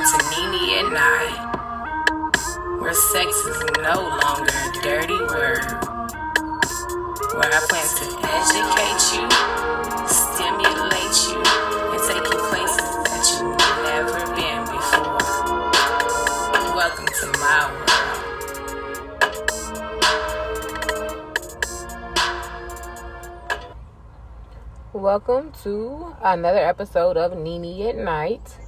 To Nene at Night, where sex is no longer a dirty word. Where I plan to educate you, stimulate you, and take you places that you've never been before. Welcome to my world. Welcome to another episode of Nene at Night.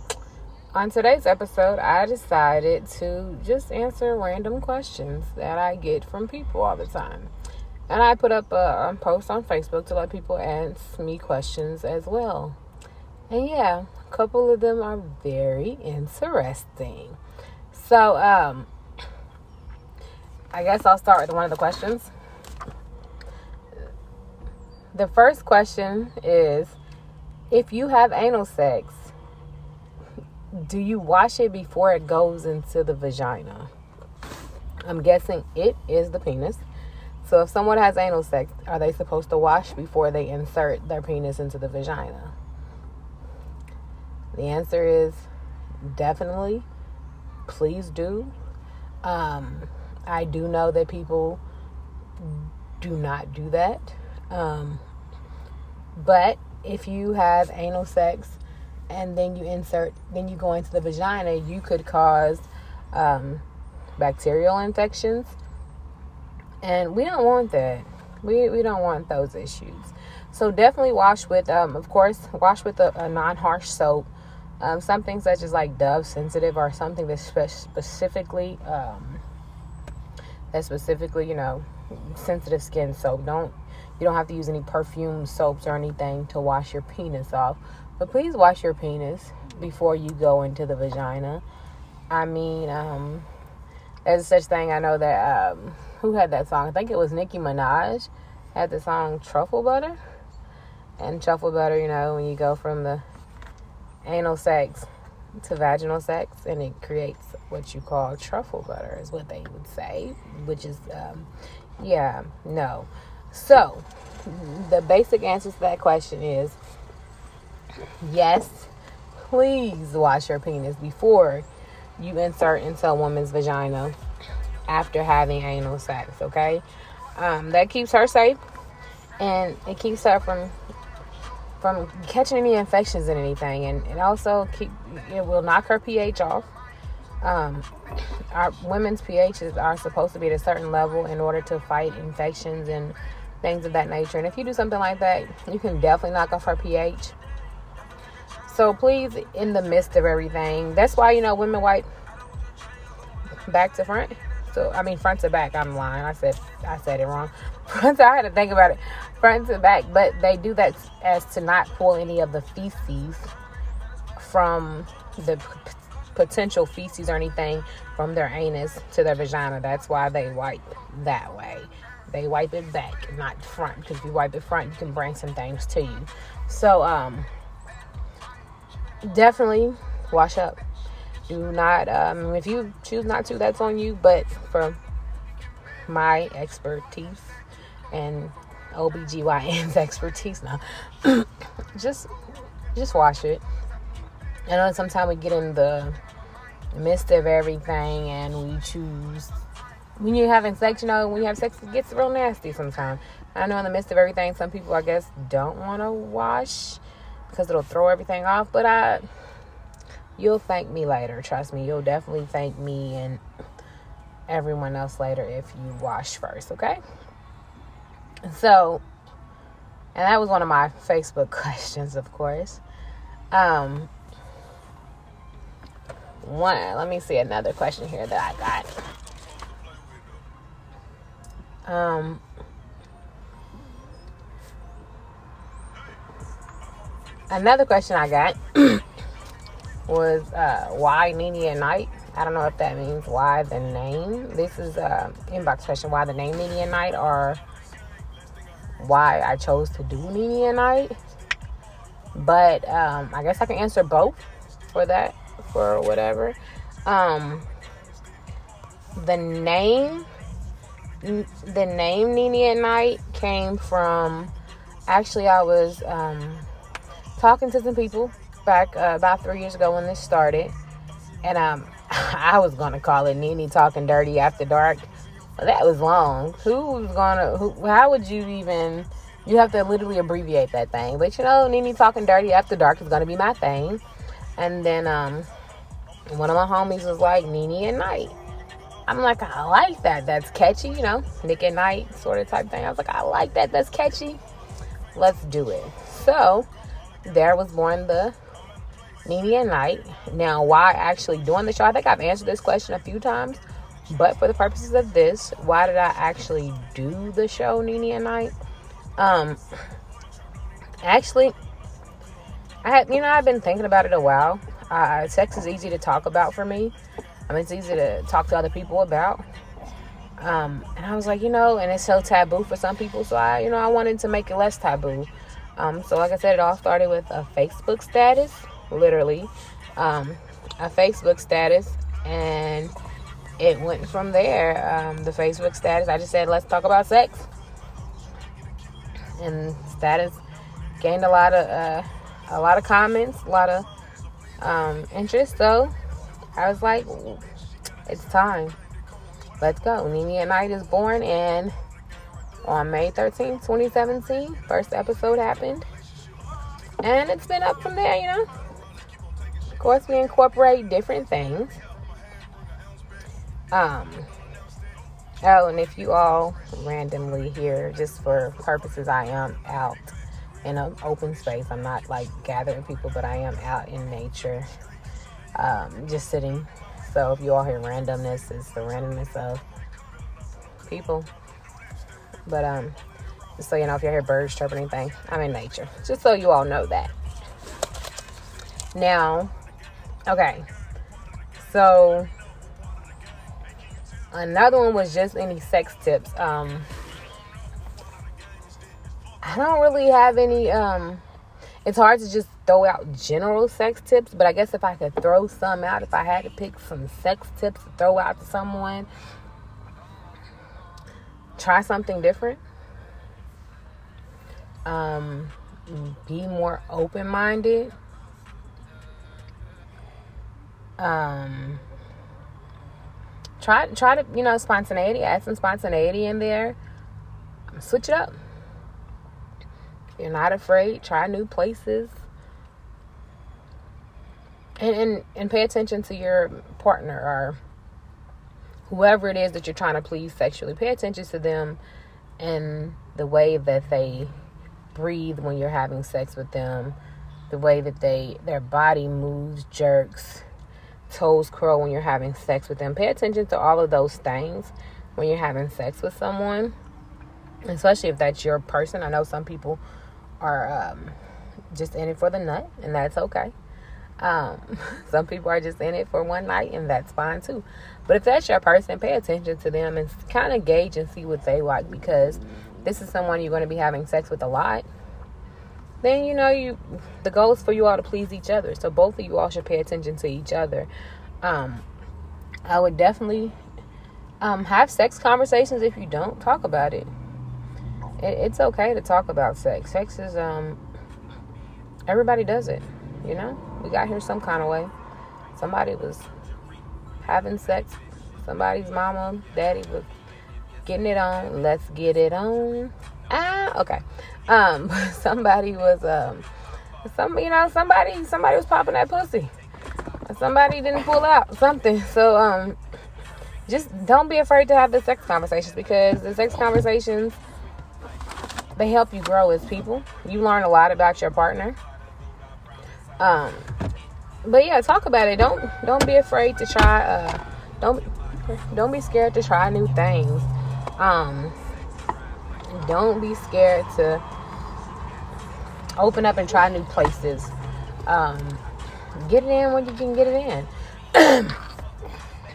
On today's episode, I decided to just answer random questions that I get from people all the time. And I put up a, a post on Facebook to let people ask me questions as well. And yeah, a couple of them are very interesting. So, um, I guess I'll start with one of the questions. The first question is if you have anal sex, do you wash it before it goes into the vagina? I'm guessing it is the penis. So if someone has anal sex, are they supposed to wash before they insert their penis into the vagina? The answer is definitely. Please do. Um, I do know that people do not do that. Um, but if you have anal sex and then you insert, then you go into the vagina, you could cause um, bacterial infections. And we don't want that. We, we don't want those issues. So definitely wash with, um, of course, wash with a, a non-harsh soap. Um, something such as like Dove Sensitive or something that's spe- specifically, um, that's specifically, you know, sensitive skin soap. Don't you don't have to use any perfume soaps or anything to wash your penis off. But please wash your penis before you go into the vagina. I mean, um, there's such thing. I know that um, who had that song? I think it was Nicki Minaj had the song Truffle Butter. And truffle butter, you know, when you go from the anal sex to vaginal sex, and it creates what you call truffle butter, is what they would say, which is, um, yeah, no. So, the basic answer to that question is yes, please wash your penis before you insert into a woman's vagina after having anal sex, okay? Um, that keeps her safe and it keeps her from from catching any infections and anything and it also keep it will knock her pH off. Um, our women's pHs are supposed to be at a certain level in order to fight infections and things of that nature. And if you do something like that, you can definitely knock off her pH. So please, in the midst of everything, that's why you know women wipe back to front. So I mean front to back. I'm lying. I said I said it wrong. Front. To, I had to think about it. Front to back, but they do that as to not pull any of the feces from the p- potential feces or anything from their anus to their vagina. That's why they wipe that way. They wipe it back, not front. Because if you wipe it front, you can bring some things to you. So, um, definitely wash up. Do not, um, if you choose not to, that's on you. But from my expertise and OBGYN's expertise now, just, just wash it. I know sometimes we get in the midst of everything and we choose when you're having sex, you know, when you have sex, it gets real nasty sometimes. I know in the midst of everything, some people, I guess, don't want to wash because it'll throw everything off. But I, you'll thank me later. Trust me, you'll definitely thank me and everyone else later if you wash first. Okay. So, and that was one of my Facebook questions, of course. Um, one. Let me see another question here that I got. Um, another question I got was uh, why Nene at night? I don't know if that means why the name. This is a inbox question. Why the name Nene at night, or why I chose to do Nene at night? But um, I guess I can answer both for that, for whatever. Um, the name the name Nene at Night came from actually I was um, talking to some people back uh, about three years ago when this started, and um, I was gonna call it Nene talking dirty after dark. That was long. Who's gonna? Who? How would you even? You have to literally abbreviate that thing. But you know, Nene talking dirty after dark is gonna be my thing. And then um, one of my homies was like Nene at night. I'm like, I like that. That's catchy, you know, Nick at night sort of type thing. I was like, I like that. That's catchy. Let's do it. So there was born the Nene at night. Now, why actually doing the show? I think I've answered this question a few times, but for the purposes of this, why did I actually do the show Nene at night? Um, actually, I had, you know, I've been thinking about it a while. Uh, sex is easy to talk about for me. I mean, it's easy to talk to other people about. Um, and I was like, you know, and it's so taboo for some people. So I, you know, I wanted to make it less taboo. Um, so like I said, it all started with a Facebook status, literally, um, a Facebook status, and it went from there. Um, the Facebook status, I just said, let's talk about sex, and status gained a lot of uh, a lot of comments, a lot of um, interest. So I was like, it's time. Let's go. Nene at Night is born, and on May 13th, 2017, first episode happened. And it's been up from there, you know. Of course, we incorporate different things. Um, oh, and if you all randomly hear, just for purposes, I am out in an open space. I'm not like gathering people, but I am out in nature, um, just sitting. So if you all hear randomness, it's the randomness of people. But um, just so you know, if you hear birds chirping anything, I'm in nature. Just so you all know that. Now, okay, so another one was just any sex tips. Um, I don't really have any. Um, it's hard to just throw out general sex tips, but I guess if I could throw some out, if I had to pick some sex tips to throw out to someone, try something different. Um, be more open minded. Um, try try to you know spontaneity. Add some spontaneity in there. Switch it up. You're not afraid. Try new places. And, and and pay attention to your partner or whoever it is that you're trying to please sexually. Pay attention to them and the way that they breathe when you're having sex with them, the way that they their body moves, jerks, toes curl when you're having sex with them. Pay attention to all of those things when you're having sex with someone, especially if that's your person. I know some people are um, just in it for the nut, and that's okay. Um, some people are just in it for one night, and that's fine too. But if that's your person, pay attention to them and kind of gauge and see what they like because this is someone you're going to be having sex with a lot. Then you know you the goal is for you all to please each other. So both of you all should pay attention to each other. Um, I would definitely um, have sex conversations if you don't talk about it it, it's okay to talk about sex. Sex is um everybody does it, you know? We got here some kind of way. Somebody was having sex. Somebody's mama, daddy was getting it on. Let's get it on. Ah, okay. Um, somebody was um, some you know somebody somebody was popping that pussy. Somebody didn't pull out something. So um, just don't be afraid to have the sex conversations because the sex conversations they help you grow as people. You learn a lot about your partner. Um, but yeah, talk about it. Don't don't be afraid to try. Uh, don't don't be scared to try new things. Um, don't be scared to open up and try new places. Um, get it in when you can get it in.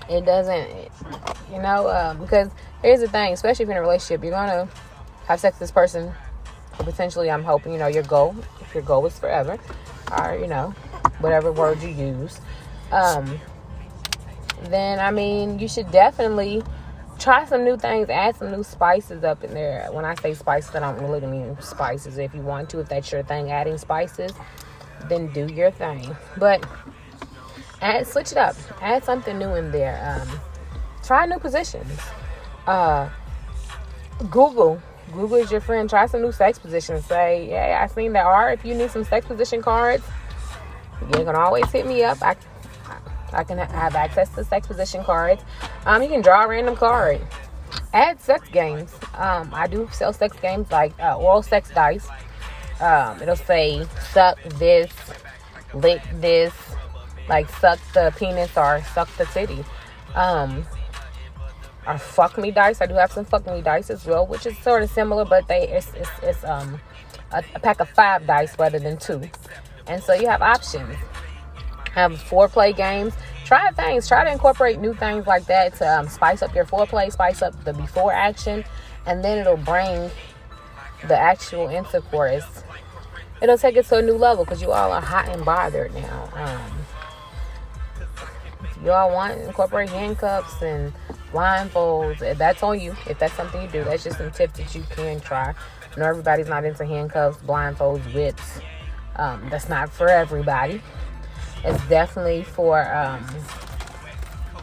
it doesn't, you know, uh, because here's the thing, especially if you're in a relationship, you're gonna have sex with this person. Potentially, I'm hoping, you know, your goal, if your goal is forever, or, you know, whatever word you use, um, then, I mean, you should definitely try some new things, add some new spices up in there. When I say spices, I don't really mean spices. If you want to, if that's your thing, adding spices, then do your thing. But add switch it up. Add something new in there. Um, try new positions. Uh, Google. Google is your friend. Try some new sex positions. Say, yeah, I seen that art. If you need some sex position cards, you can always hit me up. I, I can have access to sex position cards. Um, you can draw a random card. Add sex games. Um, I do sell sex games like uh, oral sex dice. Um, it'll say suck this, lick this, like suck the penis or suck the titty. Um, or fuck me dice. I do have some fuck me dice as well, which is sort of similar, but they it's it's, it's um a, a pack of five dice rather than two, and so you have options. Have foreplay games. Try things. Try to incorporate new things like that to um, spice up your foreplay, spice up the before action, and then it'll bring the actual intercourse. It'll take it to a new level because you all are hot and bothered now. Um, you all want to incorporate handcuffs and blindfolds, If that's on you. If that's something you do, that's just some tips that you can try. I know everybody's not into handcuffs, blindfolds, whips. Um, that's not for everybody. It's definitely for um,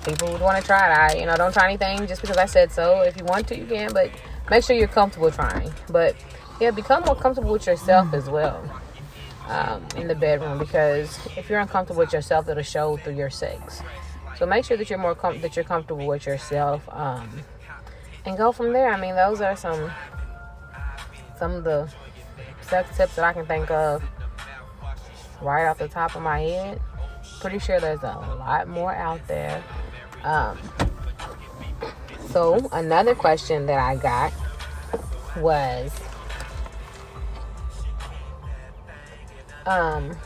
people who want to try it. I, you know, don't try anything just because I said so. If you want to, you can, but make sure you're comfortable trying. But yeah, become more comfortable with yourself as well um, in the bedroom because if you're uncomfortable with yourself, it'll show through your sex. So make sure that you're more com- that you're comfortable with yourself, um, and go from there. I mean, those are some some of the sex tips that I can think of right off the top of my head. Pretty sure there's a lot more out there. Um, so another question that I got was, um,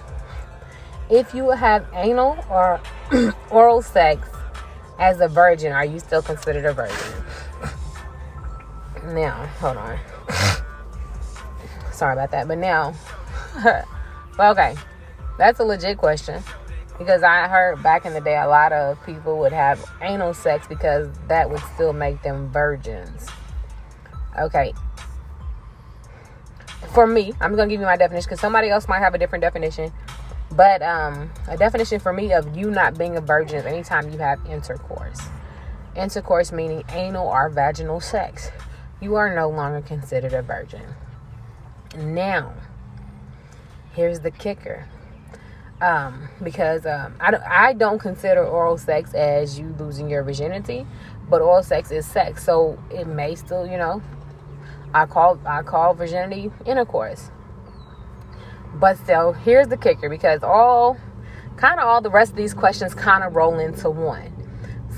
if you have anal or oral sex as a virgin, are you still considered a virgin? Now, hold on. Sorry about that. But now, well, okay, that's a legit question because I heard back in the day a lot of people would have anal sex because that would still make them virgins. Okay. For me, I'm going to give you my definition because somebody else might have a different definition. But um, a definition for me of you not being a virgin is anytime you have intercourse. Intercourse meaning anal or vaginal sex. You are no longer considered a virgin. Now, here's the kicker. Um, because um, I, don't, I don't consider oral sex as you losing your virginity, but oral sex is sex, so it may still, you know, I call I call virginity intercourse. But still, here's the kicker because all kind of all the rest of these questions kind of roll into one.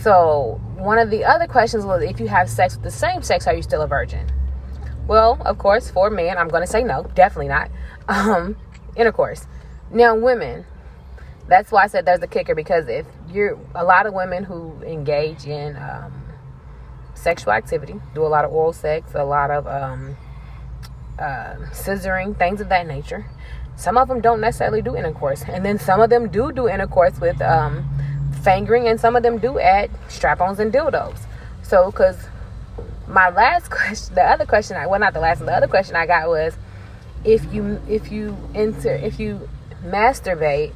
So, one of the other questions was if you have sex with the same sex, are you still a virgin? Well, of course, for men, I'm going to say no, definitely not. Um, intercourse. Now, women, that's why I said there's a kicker because if you're a lot of women who engage in um, sexual activity, do a lot of oral sex, a lot of um, uh, scissoring, things of that nature. Some of them don't necessarily do intercourse, and then some of them do do intercourse with um, fingering, and some of them do add strap-ons and dildos. So, because my last question, the other question, I well, not the last one, the other question I got was, if you if you enter if you masturbate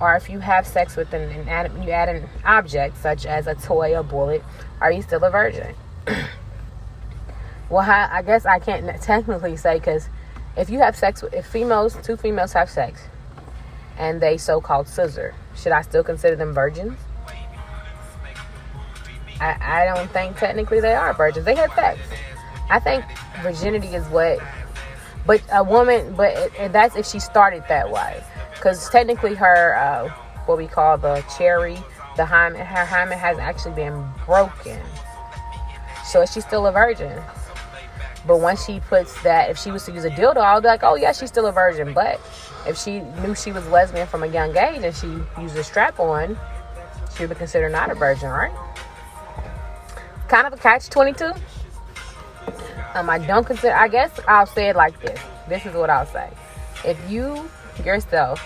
or if you have sex with an, an you add an object such as a toy or bullet, are you still a virgin? well, I, I guess I can't technically say because if you have sex with if females two females have sex and they so-called scissor should i still consider them virgins? I, I don't think technically they are virgins. They had sex. I think virginity is what but a woman but it, that's if she started that way because technically her uh, what we call the cherry the hymen her hymen has actually been broken so she's still a virgin but once she puts that, if she was to use a dildo, I'll be like, oh yeah, she's still a virgin. But if she knew she was lesbian from a young age and she used a strap on, she would be considered not a virgin, right? Kind of a catch 22. Um, I don't consider, I guess I'll say it like this. This is what I'll say. If you yourself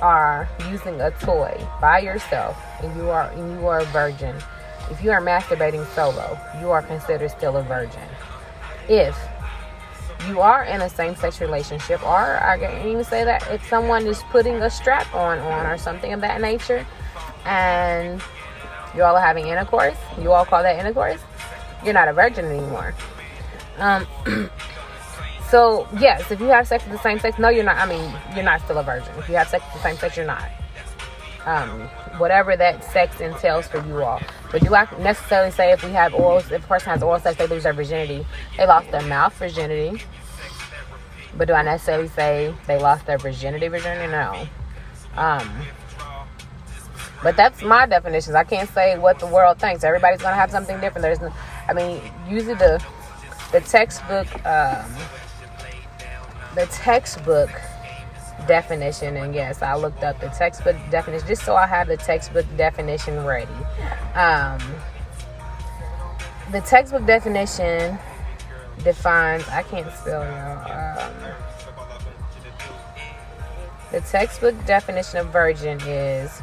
are using a toy by yourself and you are and you are a virgin, if you are masturbating solo, you are considered still a virgin if you are in a same-sex relationship or i can even say that if someone is putting a strap on on or something of that nature and you all are having intercourse, you all call that intercourse, you're not a virgin anymore. Um, so yes, if you have sex with the same sex, no, you're not. I mean, you're not still a virgin. If you have sex with the same sex, you're not. Um, whatever that sex entails for you all. But do I necessarily say if we have oral, if a person has oral sex, they lose their virginity? They lost their mouth virginity. But do I necessarily say they lost their virginity? Virginity? No. Um, but that's my definitions. I can't say what the world thinks. Everybody's gonna have something different. There's, I mean, usually the the textbook, um, the textbook definition, and yes, I looked up the textbook definition just so I have the textbook definition ready. Um, the textbook definition defines. I can't spell y'all. Um, the textbook definition of virgin is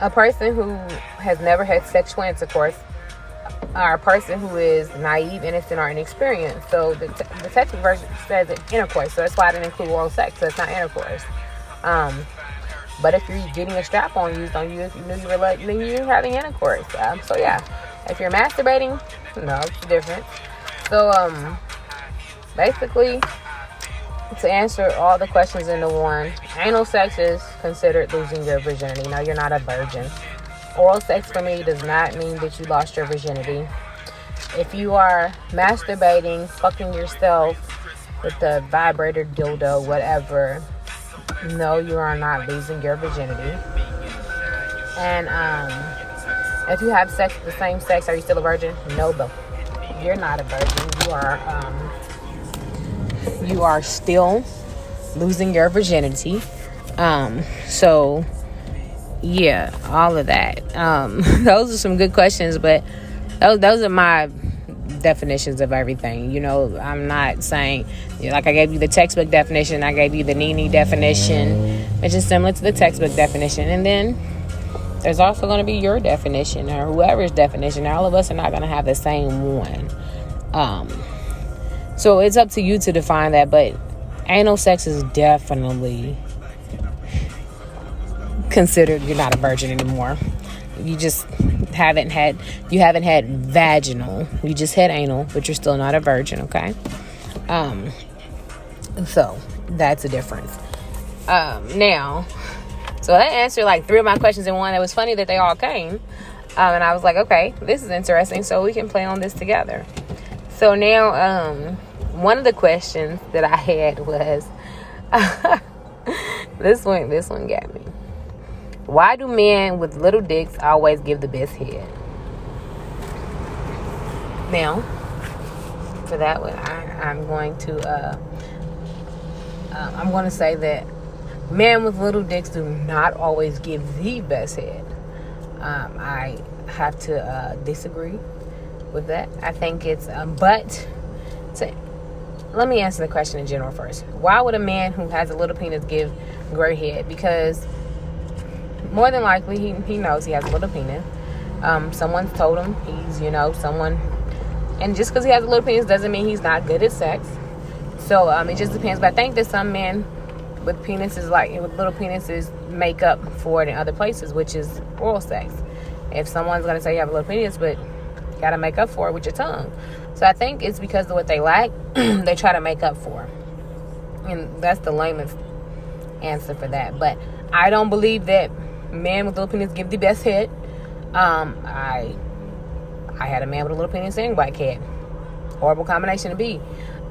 a person who has never had sexual intercourse or a person who is naive, innocent, or inexperienced. So the, t- the textbook version says intercourse, so that's why I didn't include oral sex, so it's not intercourse. Um, but if you're getting a strap on used on you, if you knew you were like, then you're having intercourse. Um, so yeah, if you're masturbating, no, it's different. So um, basically, to answer all the questions into one, anal sex is considered losing your virginity. No, you're not a virgin. Oral sex for me does not mean that you lost your virginity. If you are masturbating, fucking yourself with the vibrator, dildo, whatever, no, you are not losing your virginity. And um, if you have sex with the same sex, are you still a virgin? No, but you're not a virgin. You are um, you are still losing your virginity. Um, so yeah, all of that. Um, those are some good questions, but those those are my definitions of everything. You know, I'm not saying like I gave you the textbook definition, I gave you the Nene definition, which is similar to the textbook definition, and then there's also going to be your definition or whoever's definition. All of us are not going to have the same one. Um, so it's up to you to define that, but anal sex is definitely considered you're not a virgin anymore. You just haven't had you haven't had vaginal. You just had anal, but you're still not a virgin, okay? Um so that's a difference. Um now so that answered like three of my questions in one. It was funny that they all came. Um, and I was like, okay, this is interesting, so we can play on this together. So now, um, one of the questions that I had was this one. This one got me. Why do men with little dicks always give the best head? Now, for that one, I, am going to uh, uh, I'm going to say that men with little dicks do not always give the best head. Um, I have to uh, disagree with that. I think it's, um, but to, let me answer the question in general first. Why would a man who has a little penis give great head? Because more than likely he, he knows he has a little penis. Um, someone's told him he's, you know, someone, and just because he has a little penis doesn't mean he's not good at sex. So um, it just depends. But I think that some men with penises, like with little penises, make up for it in other places, which is oral sex. If someone's gonna say you have a little penis, but you gotta make up for it with your tongue. So I think it's because of what they lack, they try to make up for. And that's the lamest answer for that. But I don't believe that men with little penis give the best head. Um, I I had a man with a little penis and white cat. Horrible combination to be.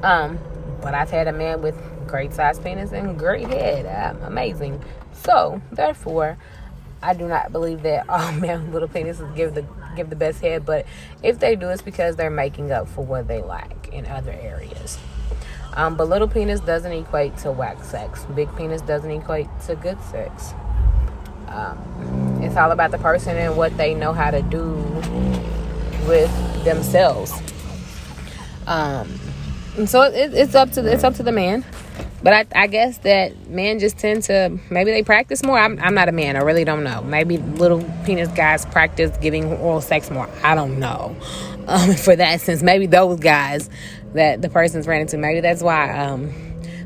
Um, but I've had a man with great size penis and great head. Uh, amazing. So therefore, I do not believe that all men with little penises give the give the best head. But if they do, it's because they're making up for what they lack in other areas. Um, but little penis doesn't equate to whack sex. Big penis doesn't equate to good sex. Um, it's all about the person and what they know how to do with themselves. Um, and so it, it's up to it's up to the man. But I, I, guess that men just tend to maybe they practice more. I'm, I'm not a man. I really don't know. Maybe little penis guys practice giving oral sex more. I don't know. Um, for that sense, maybe those guys that the person's ran into, maybe that's why. Um,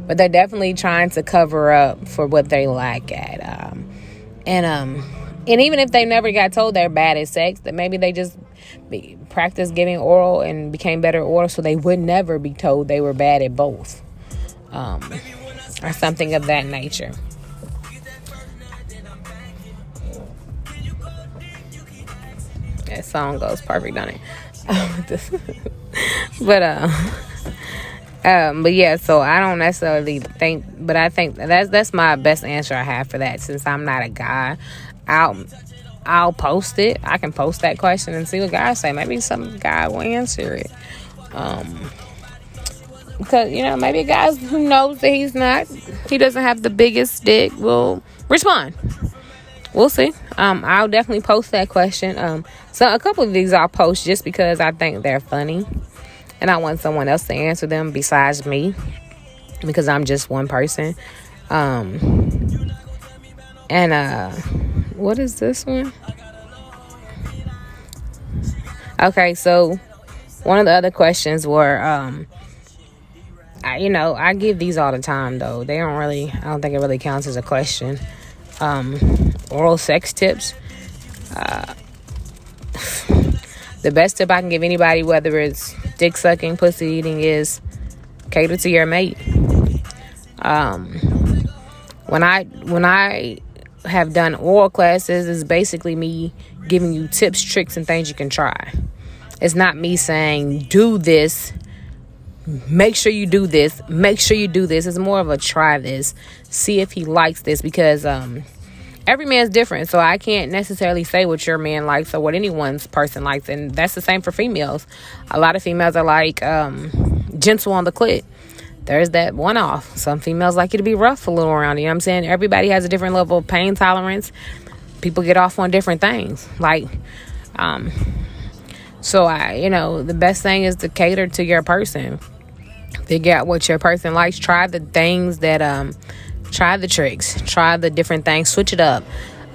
but they're definitely trying to cover up for what they lack at. Um, and um, and even if they never got told they're bad at sex, that maybe they just be, practiced giving oral and became better at oral, so they would never be told they were bad at both, um, or something of that nature. That song goes perfect on it. but uh, um, but yeah, so I don't necessarily think, but I think that's that's my best answer I have for that. Since I'm not a guy, I'll I'll post it. I can post that question and see what guys say. Maybe some guy will answer it. Um, because you know maybe guys who knows that he's not, he doesn't have the biggest dick will respond. We'll see. Um, I'll definitely post that question. Um, so a couple of these I'll post just because I think they're funny, and I want someone else to answer them besides me, because I'm just one person. Um, and uh what is this one? Okay, so one of the other questions were, um, I, you know, I give these all the time though. They don't really, I don't think it really counts as a question. Um, oral sex tips. Uh, the best tip I can give anybody, whether it's dick sucking, pussy eating, is cater to your mate. Um, when I when I have done oral classes it's basically me giving you tips, tricks, and things you can try. It's not me saying, do this, make sure you do this, make sure you do this. It's more of a try this, see if he likes this because um, every man's different. So I can't necessarily say what your man likes or what anyone's person likes. And that's the same for females. A lot of females are like um, gentle on the clit there's that one off. Some females like you to be rough a little around. You know what I'm saying? Everybody has a different level of pain tolerance. People get off on different things. Like, um, so I, you know, the best thing is to cater to your person. Figure out what your person likes. Try the things that, um, try the tricks. Try the different things. Switch it up.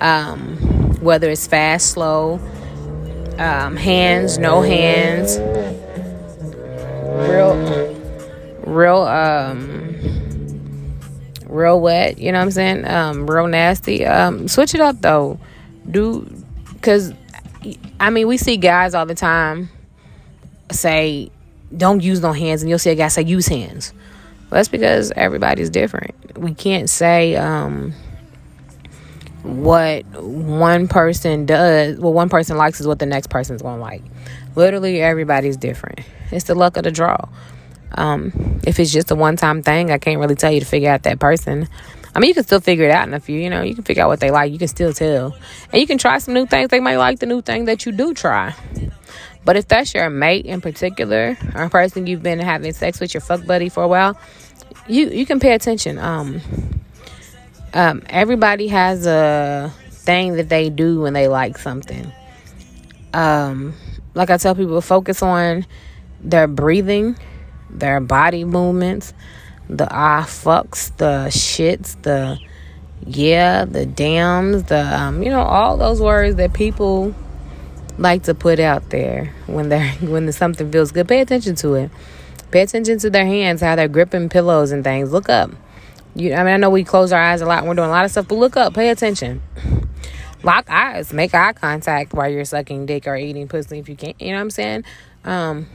Um, whether it's fast, slow, um, hands, no hands, real real um real wet, you know what I'm saying? Um real nasty. Um switch it up though. Do cuz I mean, we see guys all the time say don't use no hands and you'll see a guy say use hands. Well, that's because everybody's different. We can't say um what one person does, what one person likes is what the next person's going to like. Literally everybody's different. It's the luck of the draw. Um, if it's just a one time thing, I can't really tell you to figure out that person. I mean, you can still figure it out in a few, you know, you can figure out what they like. You can still tell. And you can try some new things. They might like the new thing that you do try. But if that's your mate in particular, or a person you've been having sex with, your fuck buddy for a while, you, you can pay attention. Um, um, everybody has a thing that they do when they like something. Um, like I tell people, focus on their breathing their body movements, the ah fucks, the shits, the yeah, the dams, the um, you know, all those words that people like to put out there when they're when something feels good. Pay attention to it. Pay attention to their hands, how they're gripping pillows and things. Look up. You, I mean, I know we close our eyes a lot. We're doing a lot of stuff, but look up. Pay attention. Lock eyes. Make eye contact while you're sucking dick or eating pussy if you can. You know what I'm saying? Um,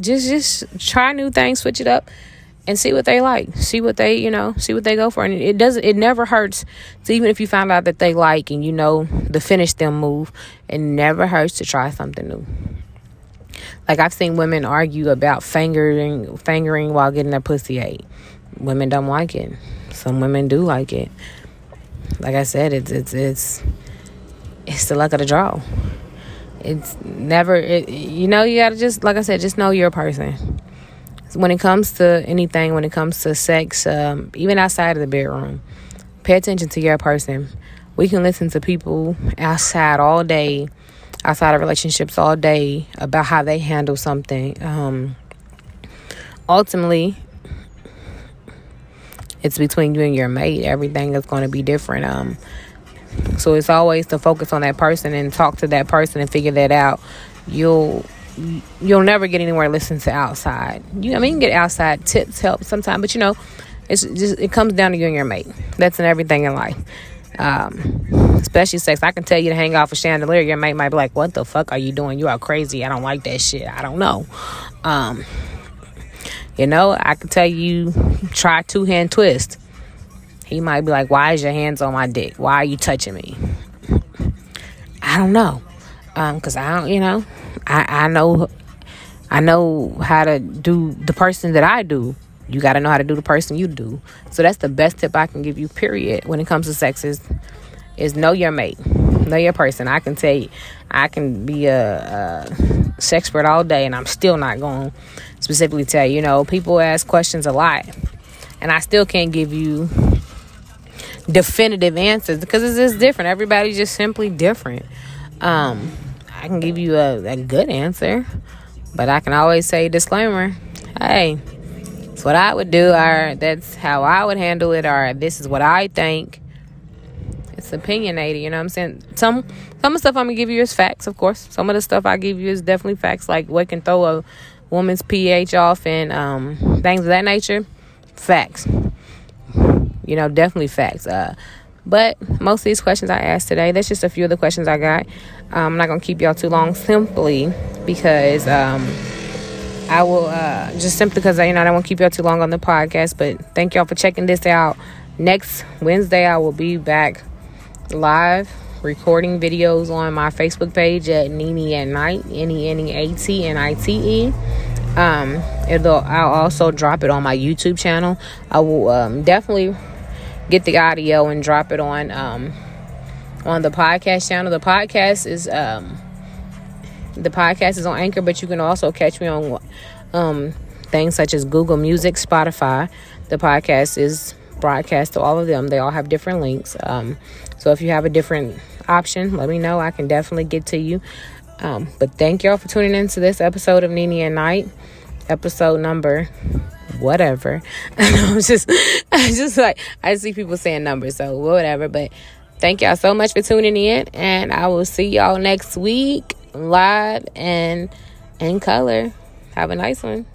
just just try new things, switch it up, and see what they like. See what they you know see what they go for, and it doesn't it never hurts. So even if you find out that they like and you know the finish them move, it never hurts to try something new. Like I've seen women argue about fingering fingering while getting their pussy ate. Women don't like it. Some women do like it. Like I said, it's it's it's it's the luck of the draw it's never it, you know you gotta just like i said just know your person when it comes to anything when it comes to sex um, even outside of the bedroom pay attention to your person. We can listen to people outside all day outside of relationships all day about how they handle something. Um, ultimately it's between you and your mate. Everything is going to be different um, so it's always to focus on that person and talk to that person and figure that out. You'll you'll never get anywhere listening to outside. You I mean you can get outside tips help sometimes, but you know, it's just it comes down to you and your mate. That's in everything in life. Um, especially sex. I can tell you to hang off a chandelier. Your mate might be like, "What the fuck are you doing? You are crazy. I don't like that shit. I don't know." Um, you know, I can tell you try two hand twist. He might be like, "Why is your hands on my dick? Why are you touching me?" I don't know, um, cause I don't, you know, I I know, I know how to do the person that I do. You got to know how to do the person you do. So that's the best tip I can give you. Period. When it comes to sex, is is know your mate, know your person. I can tell you, I can be a, a sex expert all day, and I'm still not going to specifically tell you. You know, people ask questions a lot, and I still can't give you definitive answers because it's just different. Everybody's just simply different. Um, I can give you a, a good answer, but I can always say disclaimer. Hey, it's what I would do, or that's how I would handle it, or this is what I think. It's opinionated, you know what I'm saying? Some some of the stuff I'm gonna give you is facts, of course. Some of the stuff I give you is definitely facts, like what can throw a woman's pH off and um, things of that nature. Facts. You know, definitely facts. Uh, but most of these questions I asked today, that's just a few of the questions I got. Um, I'm not gonna keep y'all too long, simply because um, I will uh, just simply because you know I don't want to keep y'all too long on the podcast. But thank y'all for checking this out. Next Wednesday, I will be back live recording videos on my Facebook page at Nene at Night, N E N E A T N I T E. Um, it'll I'll also drop it on my YouTube channel. I will um, definitely get the audio and drop it on um, on the podcast channel. The podcast is um, the podcast is on Anchor, but you can also catch me on um, things such as Google Music, Spotify. The podcast is broadcast to all of them. They all have different links. Um, so if you have a different option, let me know. I can definitely get to you. Um, but thank y'all for tuning in to this episode of Nene and Night, episode number whatever. I'm just, I just like I see people saying numbers, so whatever. But thank y'all so much for tuning in, and I will see y'all next week live and in color. Have a nice one.